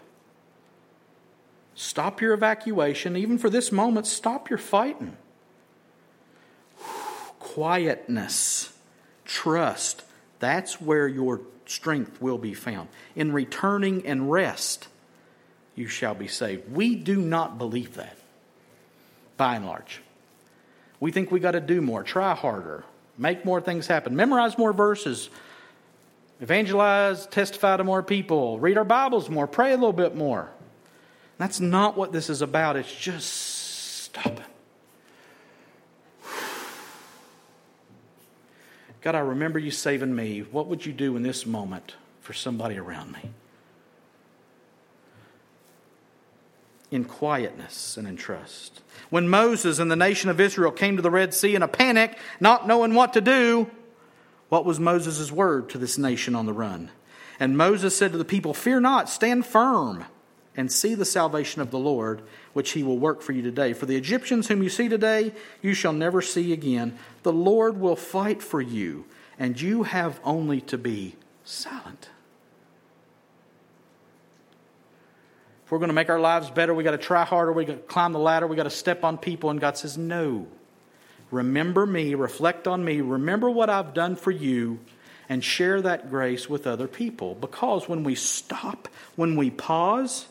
Speaker 1: Stop your evacuation. Even for this moment, stop your fighting. Quietness, trust, that's where your strength will be found. In returning and rest, you shall be saved. We do not believe that, by and large. We think we got to do more, try harder, make more things happen, memorize more verses, evangelize, testify to more people, read our Bibles more, pray a little bit more. That's not what this is about. It's just stopping. God, I remember you saving me. What would you do in this moment for somebody around me? In quietness and in trust. When Moses and the nation of Israel came to the Red Sea in a panic, not knowing what to do, what was Moses' word to this nation on the run? And Moses said to the people, Fear not, stand firm and see the salvation of the Lord, which he will work for you today. For the Egyptians whom you see today, you shall never see again. The Lord will fight for you, and you have only to be silent. If we're going to make our lives better, we got to try harder, we got to climb the ladder, we got to step on people, and God says, No. Remember me, reflect on me, remember what I've done for you, and share that grace with other people. Because when we stop, when we pause,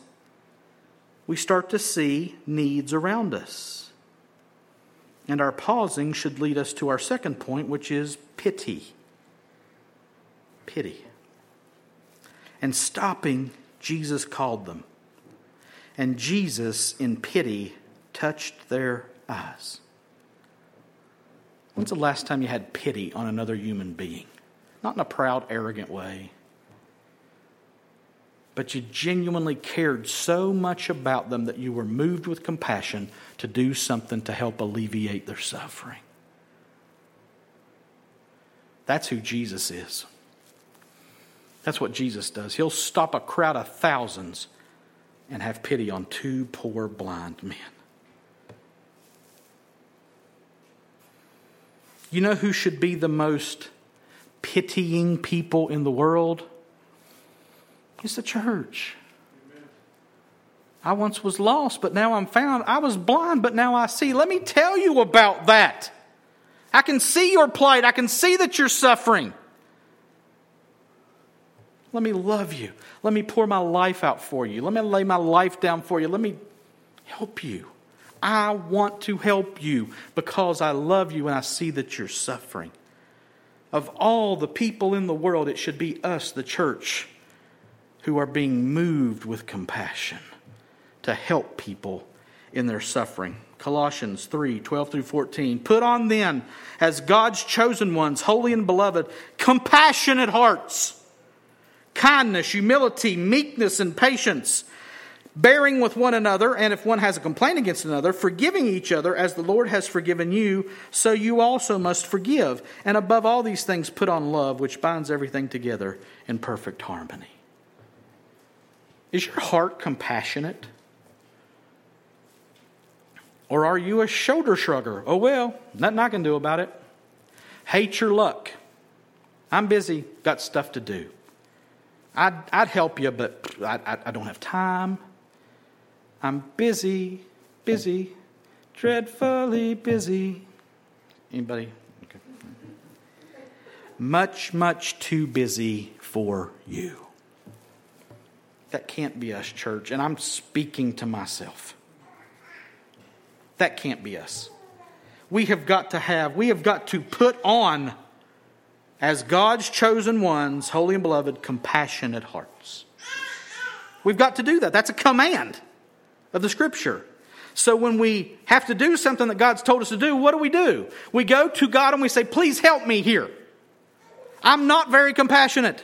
Speaker 1: we start to see needs around us. And our pausing should lead us to our second point, which is pity. Pity. And stopping, Jesus called them. And Jesus, in pity, touched their eyes. When's the last time you had pity on another human being? Not in a proud, arrogant way but you genuinely cared so much about them that you were moved with compassion to do something to help alleviate their suffering. That's who Jesus is. That's what Jesus does. He'll stop a crowd of thousands and have pity on two poor blind men. You know who should be the most pitying people in the world? It's the church. I once was lost, but now I'm found. I was blind, but now I see. Let me tell you about that. I can see your plight. I can see that you're suffering. Let me love you. Let me pour my life out for you. Let me lay my life down for you. Let me help you. I want to help you because I love you and I see that you're suffering. Of all the people in the world, it should be us, the church who are being moved with compassion to help people in their suffering. Colossians 3 12 through 14. Put on then, as God's chosen ones, holy and beloved, compassionate hearts, kindness, humility, meekness, and patience, bearing with one another, and if one has a complaint against another, forgiving each other as the Lord has forgiven you, so you also must forgive. And above all these things, put on love, which binds everything together in perfect harmony. Is your heart compassionate? Or are you a shoulder shrugger? Oh, well, nothing I can do about it. Hate your luck. I'm busy, got stuff to do. I'd, I'd help you, but I, I, I don't have time. I'm busy, busy, dreadfully busy. Anybody? Okay. Much, much too busy for you. That can't be us, church. And I'm speaking to myself. That can't be us. We have got to have, we have got to put on, as God's chosen ones, holy and beloved, compassionate hearts. We've got to do that. That's a command of the scripture. So when we have to do something that God's told us to do, what do we do? We go to God and we say, Please help me here. I'm not very compassionate.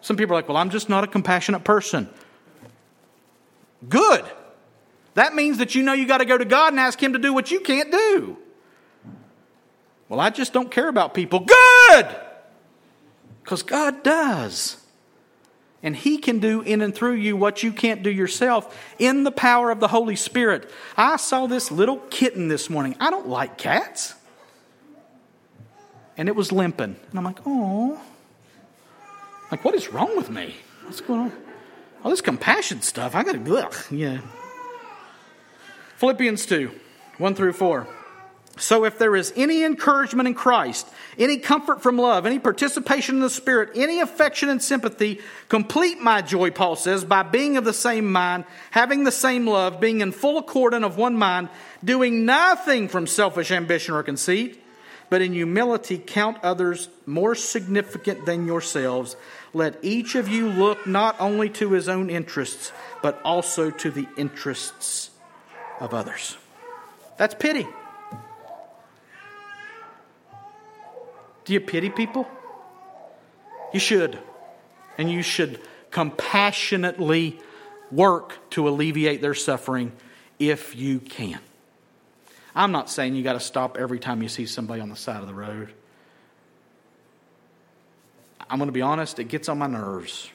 Speaker 1: Some people are like, well, I'm just not a compassionate person. Good. That means that you know you got to go to God and ask Him to do what you can't do. Well, I just don't care about people. Good! Because God does. And He can do in and through you what you can't do yourself in the power of the Holy Spirit. I saw this little kitten this morning. I don't like cats. and it was limping. And I'm like, oh. Like, what is wrong with me? What's going on? All this compassion stuff, I gotta, yeah. Philippians 2, 1 through 4. So if there is any encouragement in Christ, any comfort from love, any participation in the Spirit, any affection and sympathy, complete my joy, Paul says, by being of the same mind, having the same love, being in full accord and of one mind, doing nothing from selfish ambition or conceit, but in humility count others more significant than yourselves. Let each of you look not only to his own interests, but also to the interests of others. That's pity. Do you pity people? You should. And you should compassionately work to alleviate their suffering if you can. I'm not saying you got to stop every time you see somebody on the side of the road. I'm going to be honest, it gets on my nerves.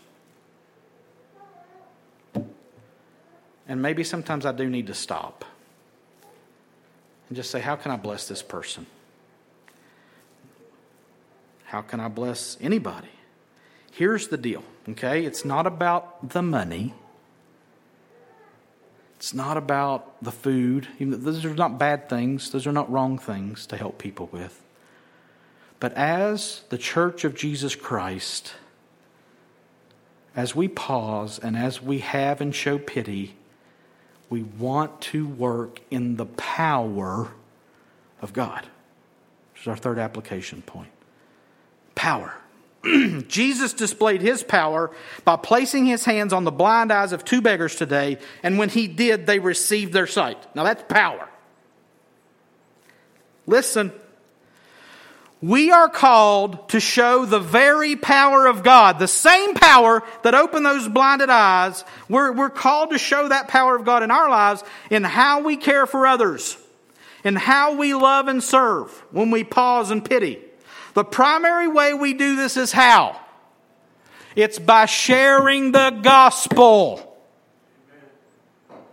Speaker 1: And maybe sometimes I do need to stop and just say, How can I bless this person? How can I bless anybody? Here's the deal, okay? It's not about the money. It's not about the food. Those are not bad things, those are not wrong things to help people with. But as the church of Jesus Christ, as we pause and as we have and show pity, we want to work in the power of God. Which is our third application point power. Jesus displayed his power by placing his hands on the blind eyes of two beggars today, and when he did, they received their sight. Now that's power. Listen, we are called to show the very power of God, the same power that opened those blinded eyes. We're, we're called to show that power of God in our lives in how we care for others, in how we love and serve when we pause and pity. The primary way we do this is how? It's by sharing the gospel.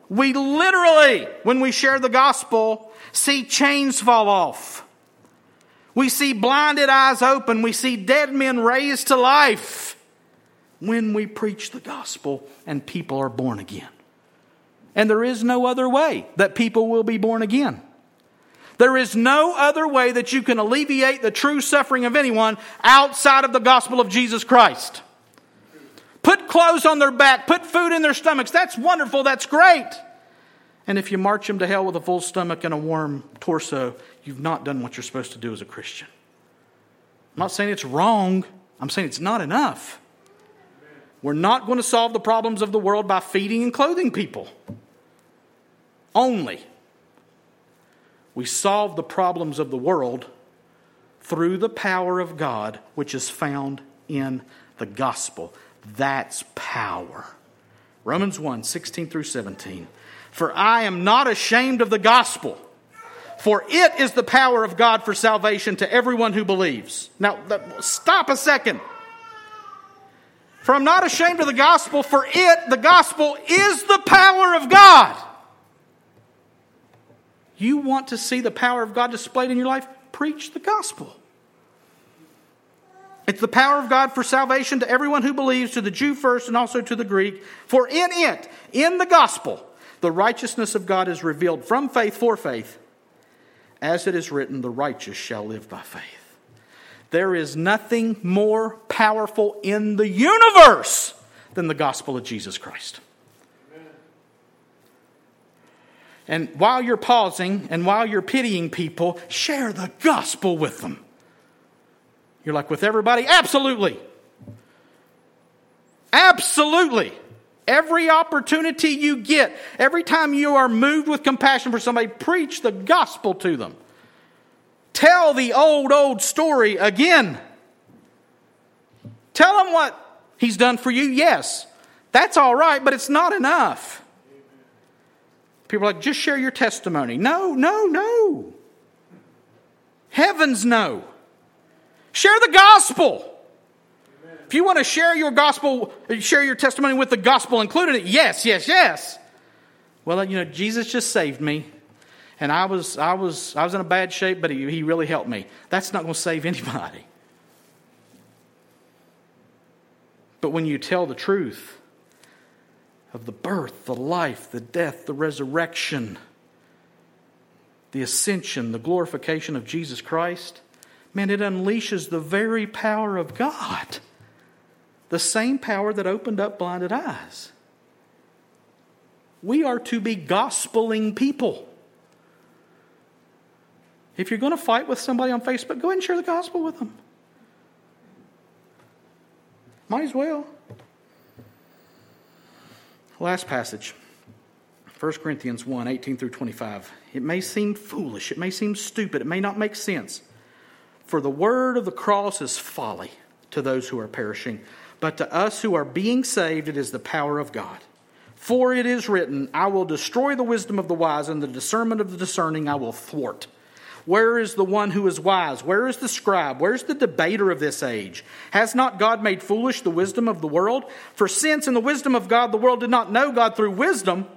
Speaker 1: We literally, when we share the gospel, see chains fall off. We see blinded eyes open. We see dead men raised to life when we preach the gospel and people are born again. And there is no other way that people will be born again. There is no other way that you can alleviate the true suffering of anyone outside of the gospel of Jesus Christ. Put clothes on their back, put food in their stomachs. That's wonderful, that's great. And if you march them to hell with a full stomach and a warm torso, you've not done what you're supposed to do as a Christian. I'm not saying it's wrong, I'm saying it's not enough. We're not going to solve the problems of the world by feeding and clothing people only. We solve the problems of the world through the power of God, which is found in the gospel. That's power. Romans 1 16 through 17. For I am not ashamed of the gospel, for it is the power of God for salvation to everyone who believes. Now, stop a second. For I'm not ashamed of the gospel, for it, the gospel, is the power of God you want to see the power of God displayed in your life? Preach the gospel. It's the power of God for salvation to everyone who believes, to the Jew first and also to the Greek. For in it, in the gospel, the righteousness of God is revealed from faith for faith. As it is written, the righteous shall live by faith. There is nothing more powerful in the universe than the gospel of Jesus Christ. And while you're pausing and while you're pitying people, share the gospel with them. You're like, with everybody? Absolutely. Absolutely. Every opportunity you get, every time you are moved with compassion for somebody, preach the gospel to them. Tell the old, old story again. Tell them what he's done for you. Yes, that's all right, but it's not enough. People are like, just share your testimony. No, no, no. Heavens, no. Share the gospel. If you want to share your gospel, share your testimony with the gospel included, yes, yes, yes. Well, you know, Jesus just saved me. and I was, I was, I was in a bad shape, but he, he really helped me. That's not going to save anybody. But when you tell the truth of the birth, the life, the death, the resurrection, the ascension, the glorification of Jesus Christ, man, it unleashes the very power of God. The same power that opened up blinded eyes. We are to be gospeling people. If you're going to fight with somebody on Facebook, go ahead and share the gospel with them. Might as well. Last passage 1 Corinthians 1 18 through 25. It may seem foolish, it may seem stupid, it may not make sense. For the word of the cross is folly to those who are perishing, but to us who are being saved, it is the power of God. For it is written, I will destroy the wisdom of the wise, and the discernment of the discerning I will thwart. Where is the one who is wise? Where is the scribe? Where's the debater of this age? Has not God made foolish the wisdom of the world? For since in the wisdom of God the world did not know God through wisdom,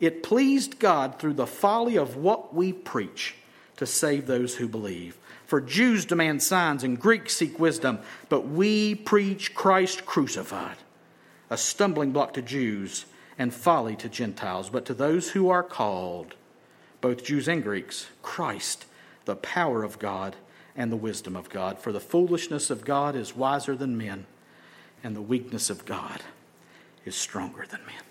Speaker 1: it pleased God through the folly of what we preach to save those who believe. For Jews demand signs and Greeks seek wisdom, but we preach Christ crucified, a stumbling block to Jews and folly to Gentiles. But to those who are called, both Jews and Greeks, Christ the power of God and the wisdom of God. For the foolishness of God is wiser than men, and the weakness of God is stronger than men.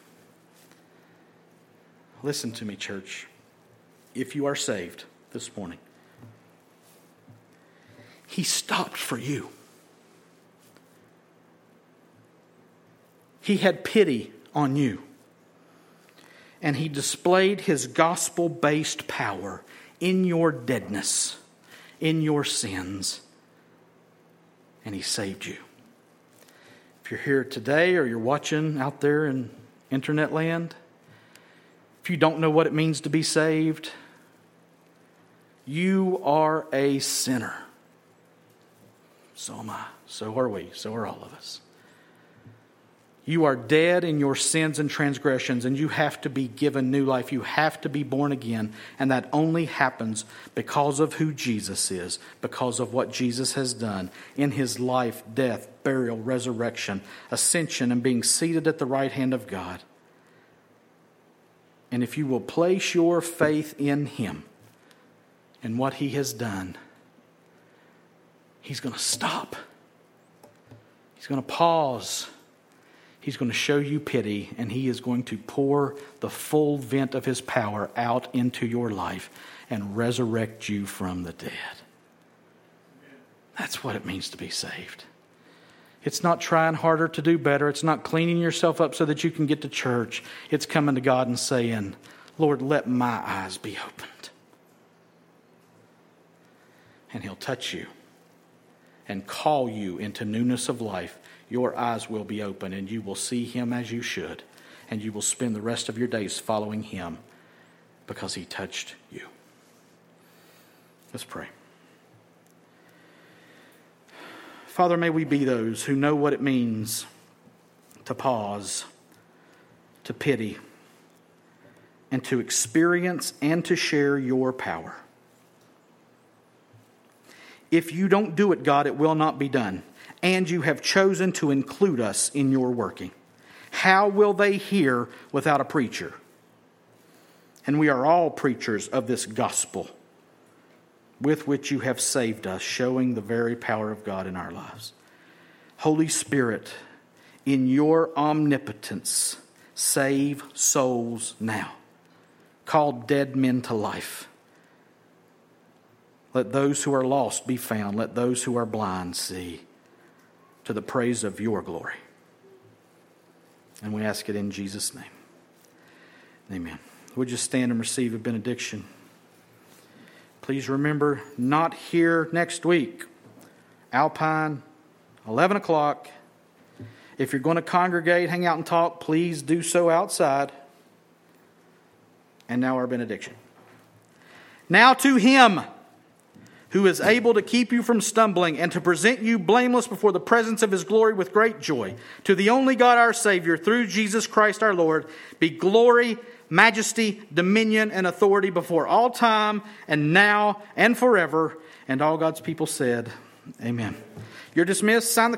Speaker 1: Listen to me, church. If you are saved this morning, He stopped for you. He had pity on you. And he displayed his gospel based power in your deadness, in your sins, and He saved you. If you're here today or you're watching out there in internet land, if you don't know what it means to be saved, you are a sinner. So am I. So are we. So are all of us. You are dead in your sins and transgressions, and you have to be given new life. You have to be born again. And that only happens because of who Jesus is, because of what Jesus has done in his life, death, burial, resurrection, ascension, and being seated at the right hand of God. And if you will place your faith in him and what he has done, he's going to stop. He's going to pause He's going to show you pity and he is going to pour the full vent of his power out into your life and resurrect you from the dead. That's what it means to be saved. It's not trying harder to do better. It's not cleaning yourself up so that you can get to church. It's coming to God and saying, Lord, let my eyes be opened. And He'll touch you and call you into newness of life your eyes will be open and you will see him as you should, and you will spend the rest of your days following him because he touched you. Let's pray. Father, may we be those who know what it means to pause, to pity, and to experience and to share your power. If you don't do it, God, it will not be done and you have chosen to include us in your working. How will they hear without a preacher? And we are all preachers of this gospel with which you have saved us, showing the very power of God in our lives. Holy Spirit, in your omnipotence, save souls now. Call dead men to life. Let those who are lost be found. Let those who are blind see to the praise of your glory. And we ask it in Jesus' name. Amen. Would you stand and receive a benediction? Please remember, not here next week. Alpine, 11 o'clock. If you're going to congregate, hang out and talk, please do so outside. And now our benediction. Now to him who is able to keep you from stumbling and to present you blameless before the presence of his glory with great joy. To the only God our Savior, through Jesus Christ our Lord, be glory, majesty, dominion, and authority before all time and now and forever. And all God's people said, Amen. You're dismissed. Sign the